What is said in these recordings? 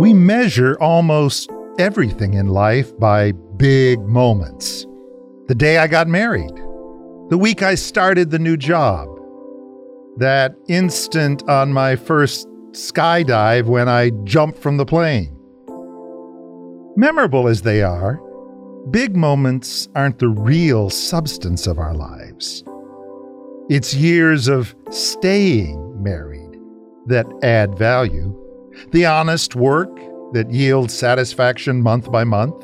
We measure almost everything in life by big moments. The day I got married, the week I started the new job, that instant on my first skydive when I jumped from the plane. Memorable as they are, big moments aren't the real substance of our lives. It's years of staying married that add value, the honest work that yields satisfaction month by month,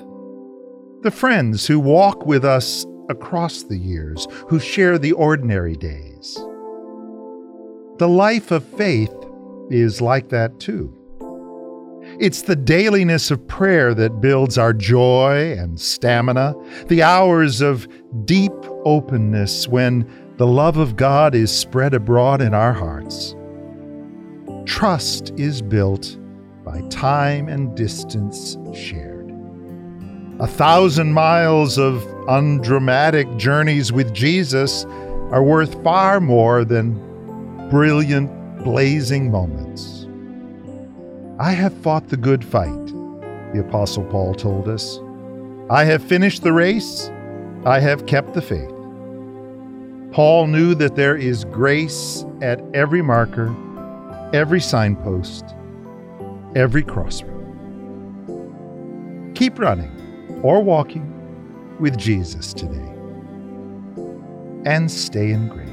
the friends who walk with us across the years, who share the ordinary days. The life of faith is like that too. It's the dailiness of prayer that builds our joy and stamina, the hours of deep openness when the love of God is spread abroad in our hearts. Trust is built by time and distance shared. A thousand miles of undramatic journeys with Jesus are worth far more than brilliant, blazing moments. I have fought the good fight, the Apostle Paul told us. I have finished the race. I have kept the faith. Paul knew that there is grace at every marker, every signpost, every crossroad. Keep running or walking with Jesus today and stay in grace.